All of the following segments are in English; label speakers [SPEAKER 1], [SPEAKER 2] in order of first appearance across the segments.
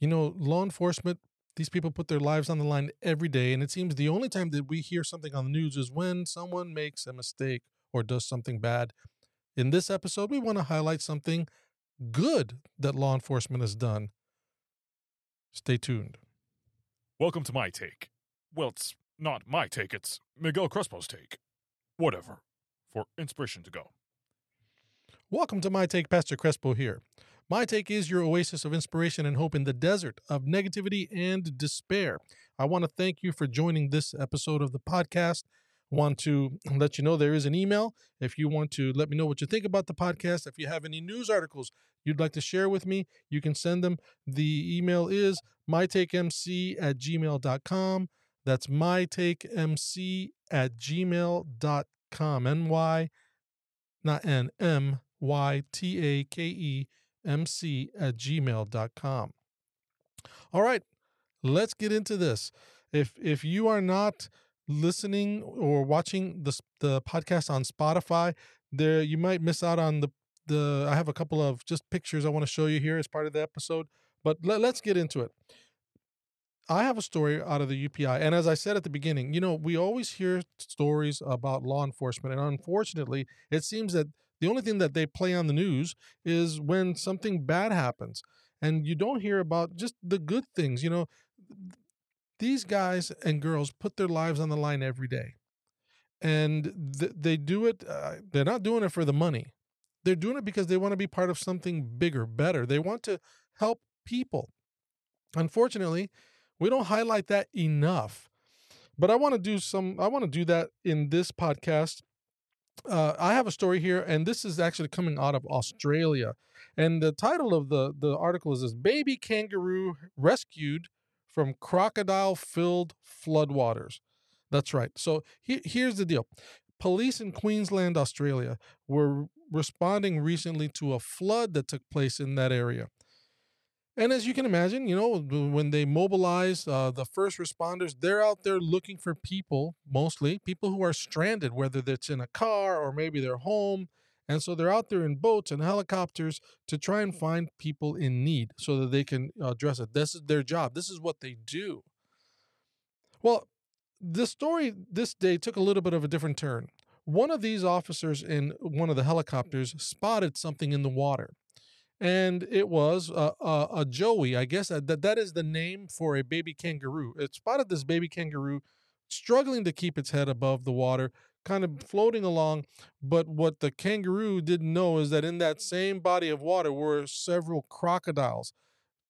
[SPEAKER 1] You know, law enforcement, these people put their lives on the line every day. And it seems the only time that we hear something on the news is when someone makes a mistake or does something bad. In this episode, we want to highlight something good that law enforcement has done. Stay tuned.
[SPEAKER 2] Welcome to my take. Well, it's not my take, it's Miguel Crespo's take. Whatever. For inspiration to go.
[SPEAKER 1] Welcome to My Take, Pastor Crespo here. My Take is your oasis of inspiration and hope in the desert of negativity and despair. I want to thank you for joining this episode of the podcast. Want to let you know there is an email. If you want to let me know what you think about the podcast, if you have any news articles you'd like to share with me, you can send them. The email is mytakemc at gmail.com. That's mytakemc at gmail.com. N-Y, not N, M, Y, T, A, K, E, M, C at gmail.com. All right, let's get into this. If if you are not listening or watching the the podcast on Spotify, there you might miss out on the the. I have a couple of just pictures I want to show you here as part of the episode. But let, let's get into it. I have a story out of the UPI. And as I said at the beginning, you know, we always hear stories about law enforcement. And unfortunately, it seems that the only thing that they play on the news is when something bad happens. And you don't hear about just the good things. You know, these guys and girls put their lives on the line every day. And th- they do it, uh, they're not doing it for the money. They're doing it because they want to be part of something bigger, better. They want to help people. Unfortunately, we don't highlight that enough. But I want to do some, I want to do that in this podcast. Uh, I have a story here, and this is actually coming out of Australia. And the title of the, the article is this Baby Kangaroo Rescued from Crocodile Filled Floodwaters. That's right. So he, here's the deal police in Queensland, Australia, were responding recently to a flood that took place in that area. And as you can imagine, you know, when they mobilize uh, the first responders, they're out there looking for people, mostly people who are stranded, whether it's in a car or maybe they're home. And so they're out there in boats and helicopters to try and find people in need so that they can address it. This is their job, this is what they do. Well, the story this day took a little bit of a different turn. One of these officers in one of the helicopters spotted something in the water and it was a, a, a joey. I guess uh, that that is the name for a baby kangaroo. It spotted this baby kangaroo struggling to keep its head above the water, kind of floating along. But what the kangaroo didn't know is that in that same body of water were several crocodiles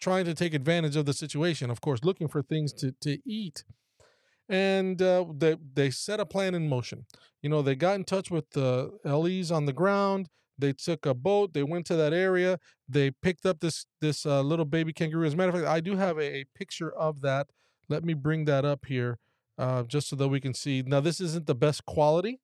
[SPEAKER 1] trying to take advantage of the situation. Of course, looking for things to to eat. And uh, they they set a plan in motion. You know, they got in touch with the LEs on the ground they took a boat. They went to that area. They picked up this this uh, little baby kangaroo. As a matter of fact, I do have a, a picture of that. Let me bring that up here, uh, just so that we can see. Now, this isn't the best quality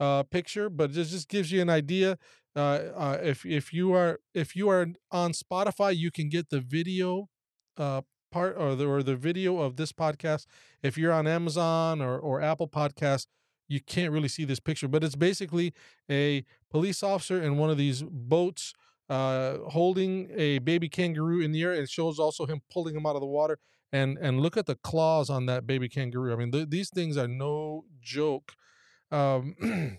[SPEAKER 1] uh, picture, but it just gives you an idea. Uh, uh, if if you are if you are on Spotify, you can get the video uh, part or the or the video of this podcast. If you're on Amazon or or Apple Podcast, you can't really see this picture, but it's basically a police officer in one of these boats uh, holding a baby kangaroo in the air. It shows also him pulling him out of the water. And and look at the claws on that baby kangaroo. I mean, th- these things are no joke. Um,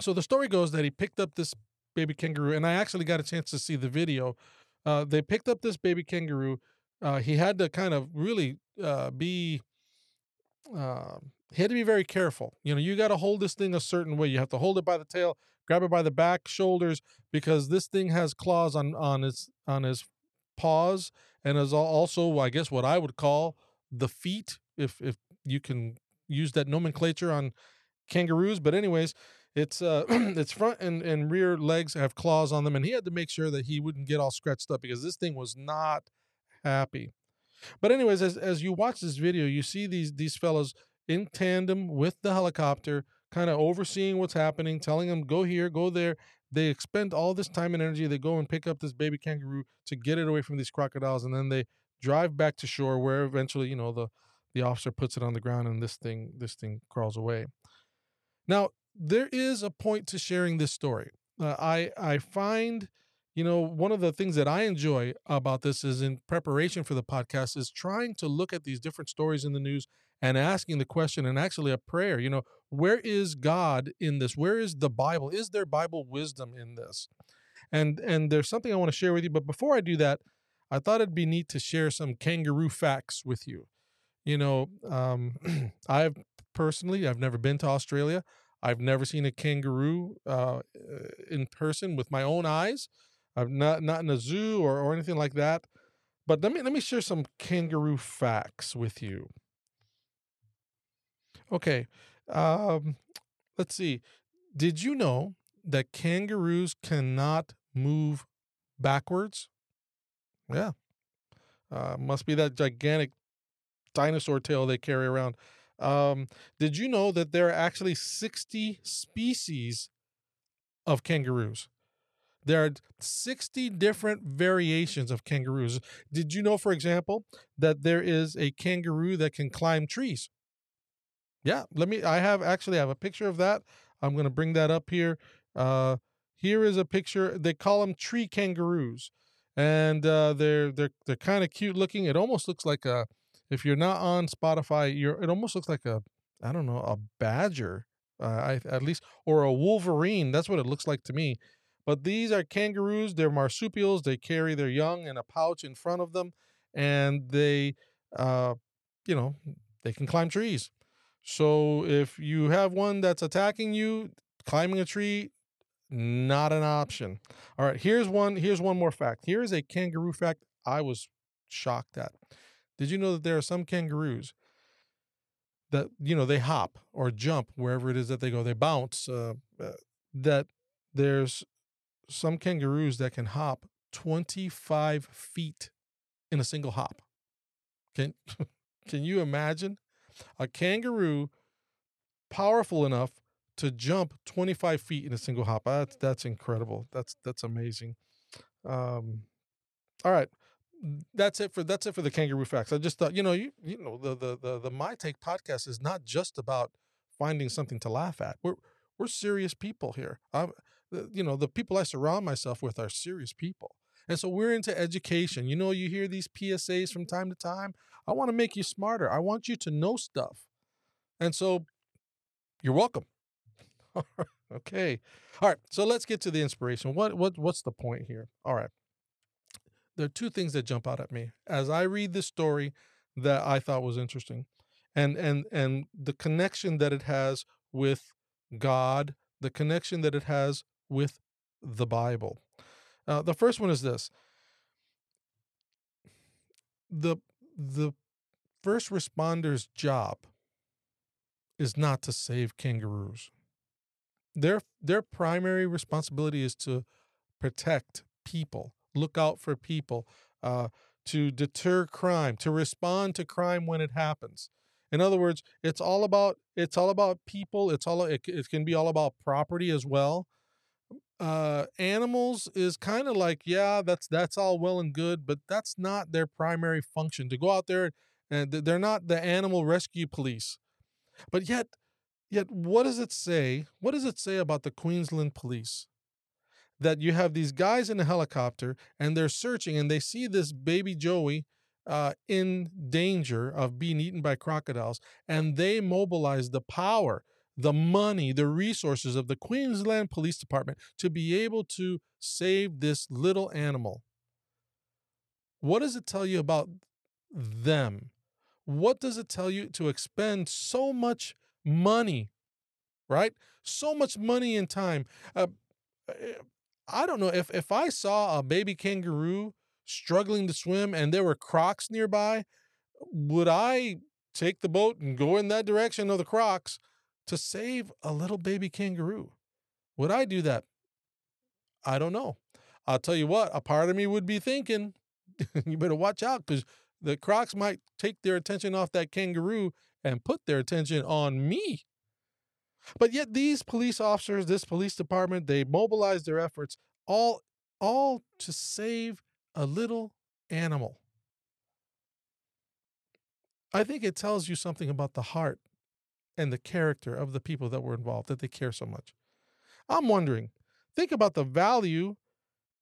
[SPEAKER 1] so the story goes that he picked up this baby kangaroo, and I actually got a chance to see the video. Uh, they picked up this baby kangaroo. Uh, he had to kind of really uh, be um, he had to be very careful. You know, you got to hold this thing a certain way. You have to hold it by the tail, grab it by the back, shoulders, because this thing has claws on on his on his paws, and is also, I guess, what I would call the feet, if if you can use that nomenclature on kangaroos. But anyways, it's uh its front and, and rear legs have claws on them, and he had to make sure that he wouldn't get all scratched up because this thing was not happy. But anyways, as as you watch this video, you see these these fellows in tandem with the helicopter, kind of overseeing what's happening, telling them go here, go there. They expend all this time and energy. They go and pick up this baby kangaroo to get it away from these crocodiles, and then they drive back to shore, where eventually, you know, the the officer puts it on the ground, and this thing this thing crawls away. Now, there is a point to sharing this story. Uh, I I find you know, one of the things that I enjoy about this is in preparation for the podcast is trying to look at these different stories in the news and asking the question and actually a prayer, you know, where is God in this? Where is the Bible? Is there Bible wisdom in this? And and there's something I want to share with you, but before I do that, I thought it'd be neat to share some kangaroo facts with you. You know, um, I've personally I've never been to Australia. I've never seen a kangaroo uh, in person with my own eyes. I've not not in a zoo or, or anything like that. But let me let me share some kangaroo facts with you. Okay, um, let's see. Did you know that kangaroos cannot move backwards? Yeah, uh, must be that gigantic dinosaur tail they carry around. Um, did you know that there are actually 60 species of kangaroos? There are 60 different variations of kangaroos. Did you know, for example, that there is a kangaroo that can climb trees? Yeah, let me. I have actually I have a picture of that. I'm going to bring that up here. Uh, here is a picture. They call them tree kangaroos, and uh, they're they're they're kind of cute looking. It almost looks like a. If you're not on Spotify, you're. It almost looks like a. I don't know a badger. Uh, I at least or a wolverine. That's what it looks like to me. But these are kangaroos. They're marsupials. They carry their young in a pouch in front of them, and they, uh, you know, they can climb trees. So if you have one that's attacking you, climbing a tree, not an option. All right, here's one. Here's one more fact. Here is a kangaroo fact I was shocked at. Did you know that there are some kangaroos that you know they hop or jump wherever it is that they go? They bounce. Uh, uh, that there's some kangaroos that can hop 25 feet in a single hop. Can can you imagine a kangaroo powerful enough to jump 25 feet in a single hop? That's that's incredible. That's that's amazing. Um, all right, that's it for that's it for the kangaroo facts. I just thought you know you you know the the the, the My Take podcast is not just about finding something to laugh at. We're we're serious people here. I'm, you know, the people I surround myself with are serious people. And so we're into education. You know, you hear these PSAs from time to time. I want to make you smarter. I want you to know stuff. And so you're welcome. okay. All right. So let's get to the inspiration. What what what's the point here? All right. There are two things that jump out at me as I read this story that I thought was interesting. And and and the connection that it has with God, the connection that it has with the Bible. Uh, the first one is this: the the first responder's job is not to save kangaroos. Their their primary responsibility is to protect people, look out for people, uh, to deter crime, to respond to crime when it happens. In other words, it's all about it's all about people. It's all it, it can be all about property as well uh animals is kind of like yeah that's that's all well and good but that's not their primary function to go out there and they're not the animal rescue police. But yet yet what does it say what does it say about the queensland police? That you have these guys in a helicopter and they're searching and they see this baby joey uh, in danger of being eaten by crocodiles and they mobilize the power the money, the resources of the Queensland Police Department to be able to save this little animal. What does it tell you about them? What does it tell you to expend so much money, right? So much money and time. Uh, eh, I don't know if if I saw a baby kangaroo struggling to swim and there were crocs nearby, would I take the boat and go in that direction of the crocs to save a little baby kangaroo. Would I do that? I don't know. I'll tell you what, a part of me would be thinking, you better watch out because the crocs might take their attention off that kangaroo and put their attention on me. But yet these police officers, this police department, they mobilize their efforts all all to save a little animal. I think it tells you something about the heart and the character of the people that were involved, that they care so much. I'm wondering, think about the value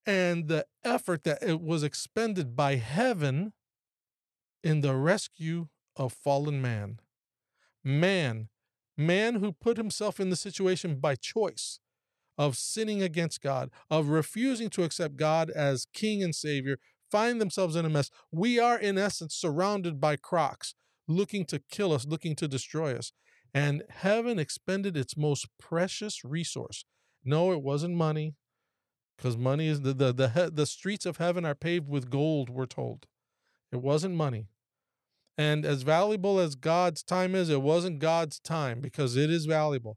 [SPEAKER 1] and the effort that it was expended by heaven in the rescue of fallen man. Man, man who put himself in the situation by choice of sinning against God, of refusing to accept God as King and Savior, find themselves in a mess. We are, in essence, surrounded by crocs looking to kill us, looking to destroy us. And heaven expended its most precious resource. No, it wasn't money, because money is the, the the the streets of heaven are paved with gold. We're told, it wasn't money. And as valuable as God's time is, it wasn't God's time because it is valuable.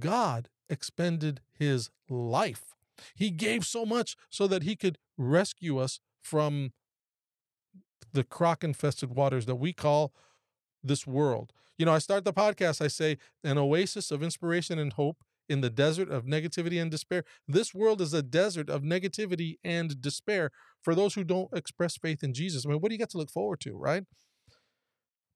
[SPEAKER 1] God expended his life. He gave so much so that he could rescue us from the croc infested waters that we call this world. You know, I start the podcast, I say, an oasis of inspiration and hope in the desert of negativity and despair. This world is a desert of negativity and despair for those who don't express faith in Jesus. I mean, what do you got to look forward to, right?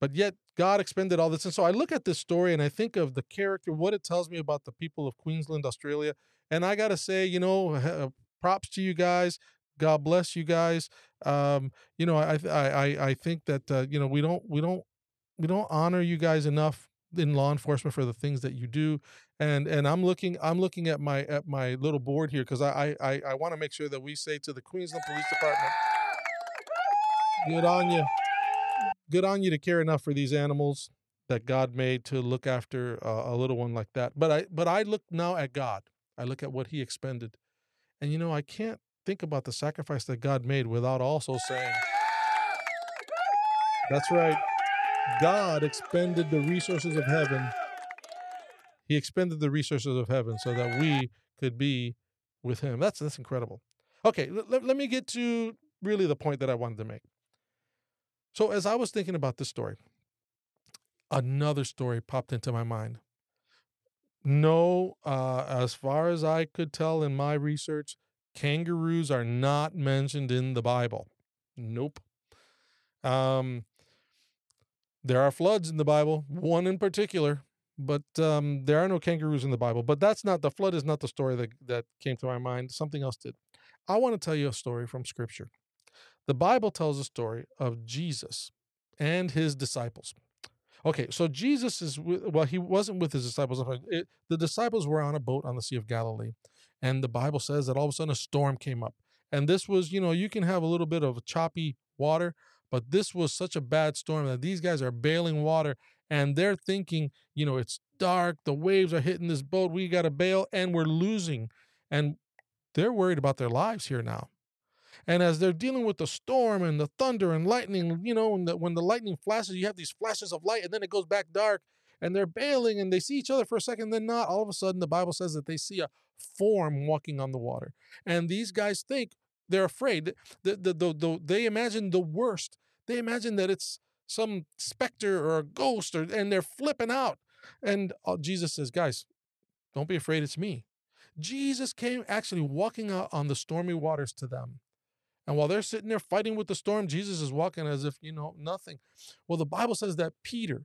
[SPEAKER 1] But yet, God expended all this. And so I look at this story and I think of the character, what it tells me about the people of Queensland, Australia. And I got to say, you know, props to you guys. God bless you guys. Um, you know, I I I think that uh, you know we don't we don't we don't honor you guys enough in law enforcement for the things that you do. And and I'm looking I'm looking at my at my little board here because I I I want to make sure that we say to the Queensland Police Department, good on you, good on you to care enough for these animals that God made to look after a little one like that. But I but I look now at God. I look at what He expended, and you know I can't think about the sacrifice that God made without also saying, That's right. God expended the resources of heaven. He expended the resources of heaven so that we could be with Him. That's that's incredible. Okay, let, let me get to really the point that I wanted to make. So, as I was thinking about this story, another story popped into my mind. No, uh, as far as I could tell in my research, kangaroos are not mentioned in the Bible. Nope. Um, there are floods in the Bible, one in particular, but um, there are no kangaroos in the Bible. But that's not the flood is not the story that, that came to my mind. Something else did. I want to tell you a story from Scripture. The Bible tells a story of Jesus and his disciples. Okay, so Jesus is well, he wasn't with his disciples. It, the disciples were on a boat on the Sea of Galilee, and the Bible says that all of a sudden a storm came up. And this was, you know, you can have a little bit of choppy water, but this was such a bad storm that these guys are bailing water and they're thinking, you know, it's dark, the waves are hitting this boat, we got to bail, and we're losing. And they're worried about their lives here now. And as they're dealing with the storm and the thunder and lightning, you know, the, when the lightning flashes, you have these flashes of light and then it goes back dark and they're bailing and they see each other for a second, then not. All of a sudden, the Bible says that they see a form walking on the water. And these guys think they're afraid. The, the, the, the, they imagine the worst. They imagine that it's some specter or a ghost, or, and they're flipping out. And uh, Jesus says, Guys, don't be afraid, it's me. Jesus came actually walking out on the stormy waters to them. And while they're sitting there fighting with the storm, Jesus is walking as if, you know, nothing. Well, the Bible says that Peter,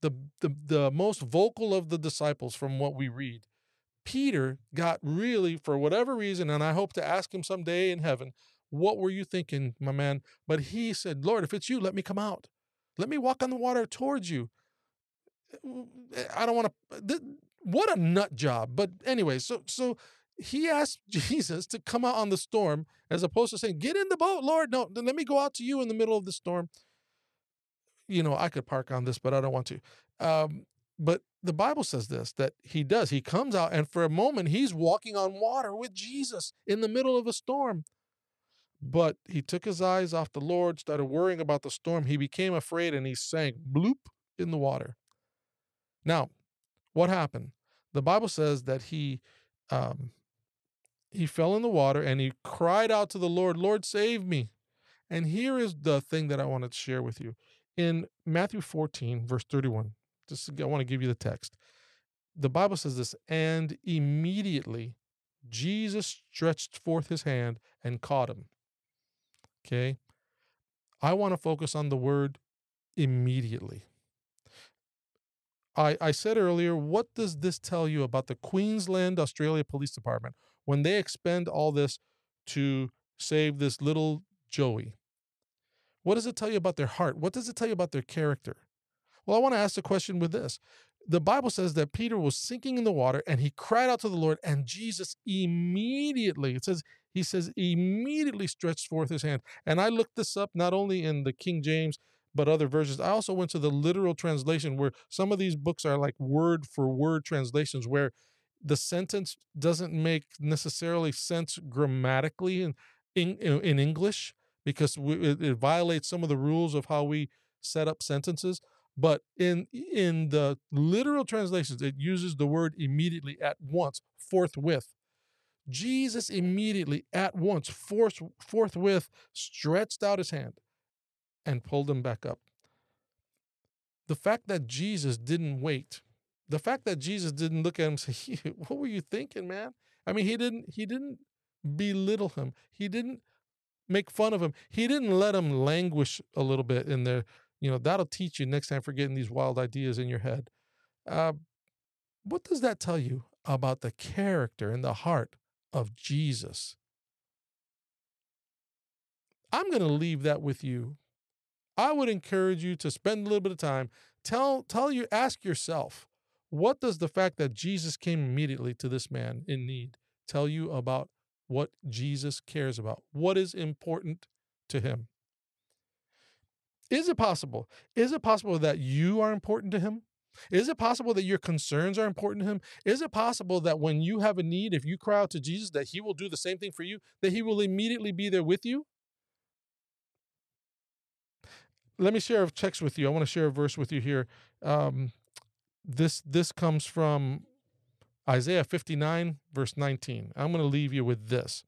[SPEAKER 1] the, the, the most vocal of the disciples from what we read, Peter got really, for whatever reason, and I hope to ask him someday in heaven, what were you thinking, my man? But he said, Lord, if it's you, let me come out. Let me walk on the water towards you. Eh, eh, I don't want eh, to. What a nut job. But anyway, so so he asked Jesus to come out on the storm as opposed to saying, Get in the boat, Lord. No, let me go out to you in the middle of the storm. You know, I could park on this, but I don't want to. Um, but the Bible says this that he does. He comes out, and for a moment, he's walking on water with Jesus in the middle of a storm. But he took his eyes off the Lord, started worrying about the storm. He became afraid and he sank bloop in the water. Now, what happened? The Bible says that he um, he fell in the water and he cried out to the Lord, Lord, save me. And here is the thing that I wanted to share with you. In Matthew 14, verse 31, just I want to give you the text. The Bible says this, and immediately Jesus stretched forth his hand and caught him. Okay. I want to focus on the word immediately. I, I said earlier, what does this tell you about the Queensland, Australia Police Department when they expend all this to save this little Joey. What does it tell you about their heart? What does it tell you about their character? Well, I want to ask the question with this. The Bible says that Peter was sinking in the water and he cried out to the Lord, and Jesus immediately, it says, he says, immediately stretched forth his hand. And I looked this up not only in the King James, but other versions. I also went to the literal translation where some of these books are like word for word translations where the sentence doesn't make necessarily sense grammatically in in, in English because we, it, it violates some of the rules of how we set up sentences. But in in the literal translations, it uses the word immediately, at once, forthwith. Jesus immediately, at once, forth, forthwith, stretched out his hand and pulled him back up. The fact that Jesus didn't wait the fact that Jesus didn't look at him and say, "What were you thinking, man?" I mean, he didn't he didn't belittle him. He didn't make fun of him. He didn't let him languish a little bit in there. You know, that'll teach you next time for getting these wild ideas in your head. Uh, what does that tell you about the character and the heart of Jesus? I'm going to leave that with you. I would encourage you to spend a little bit of time. Tell, tell you, ask yourself, what does the fact that Jesus came immediately to this man in need tell you about what Jesus cares about? What is important to him? Is it possible? Is it possible that you are important to him? Is it possible that your concerns are important to him? Is it possible that when you have a need, if you cry out to Jesus, that he will do the same thing for you, that he will immediately be there with you? Let me share a text with you. I want to share a verse with you here. Um, this this comes from Isaiah 59 verse 19. I'm going to leave you with this.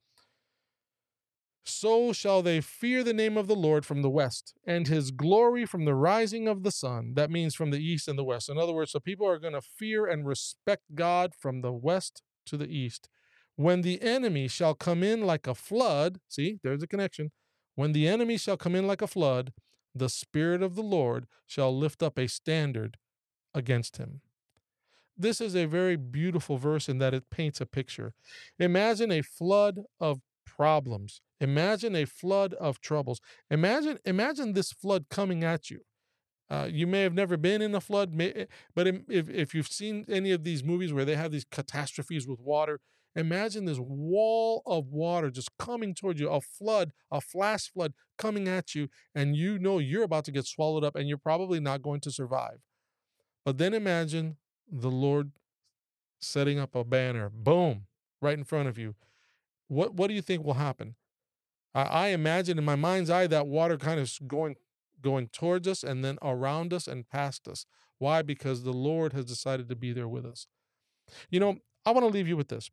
[SPEAKER 1] So shall they fear the name of the Lord from the west, and his glory from the rising of the sun. That means from the east and the west. In other words, so people are going to fear and respect God from the west to the east. When the enemy shall come in like a flood, see, there's a connection. When the enemy shall come in like a flood, the Spirit of the Lord shall lift up a standard against him. This is a very beautiful verse in that it paints a picture. Imagine a flood of problems. Imagine a flood of troubles. Imagine imagine this flood coming at you. Uh, you may have never been in a flood, may, but if, if you've seen any of these movies where they have these catastrophes with water, imagine this wall of water just coming towards you, a flood, a flash flood coming at you, and you know you're about to get swallowed up and you're probably not going to survive. But then imagine the Lord setting up a banner, boom, right in front of you. What what do you think will happen? I, I imagine in my mind's eye that water kind of going going towards us and then around us and past us. Why? Because the Lord has decided to be there with us. You know, I want to leave you with this.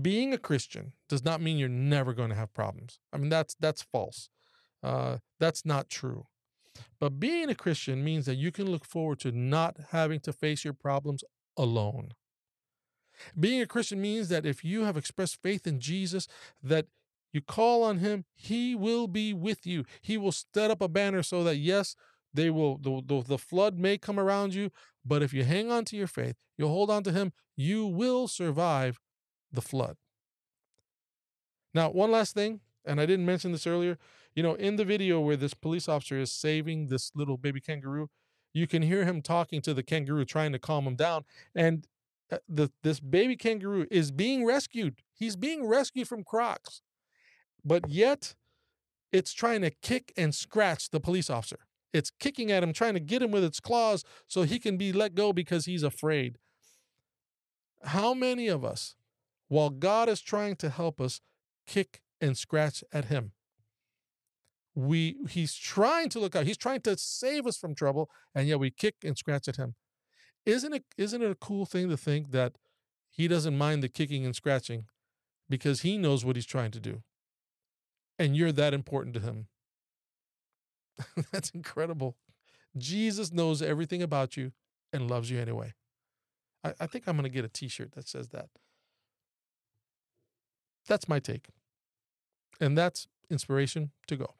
[SPEAKER 1] Being a Christian does not mean you're never going to have problems. I mean, that's that's false. Uh, that's not true. But being a Christian means that you can look forward to not having to face your problems alone. Being a Christian means that if you have expressed faith in Jesus, that you call on him, he will be with you. He will set up a banner so that yes, they will the, the, the flood may come around you, but if you hang on to your faith, you'll hold on to him, you will survive the flood. Now, one last thing, and I didn't mention this earlier, you know, in the video where this police officer is saving this little baby kangaroo, you can hear him talking to the kangaroo, trying to calm him down. And Uh, the this baby kangaroo is being rescued. He's being rescued from crocs, but yet it's trying to kick and scratch the police officer. It's kicking at him, trying to get him with its claws so he can be let go because he's afraid. How many of us, while God is trying to help us, kick and scratch at him? we he's trying to look out he's trying to save us from trouble and yet we kick and scratch at him isn't it isn't it a cool thing to think that he doesn't mind the kicking and scratching because he knows what he's trying to do? And you're that important to him. That's incredible. Jesus knows everything about you and loves you anyway. I, I think i'm going to get a t-shirt that says that. That's my take. And that's inspiration to go.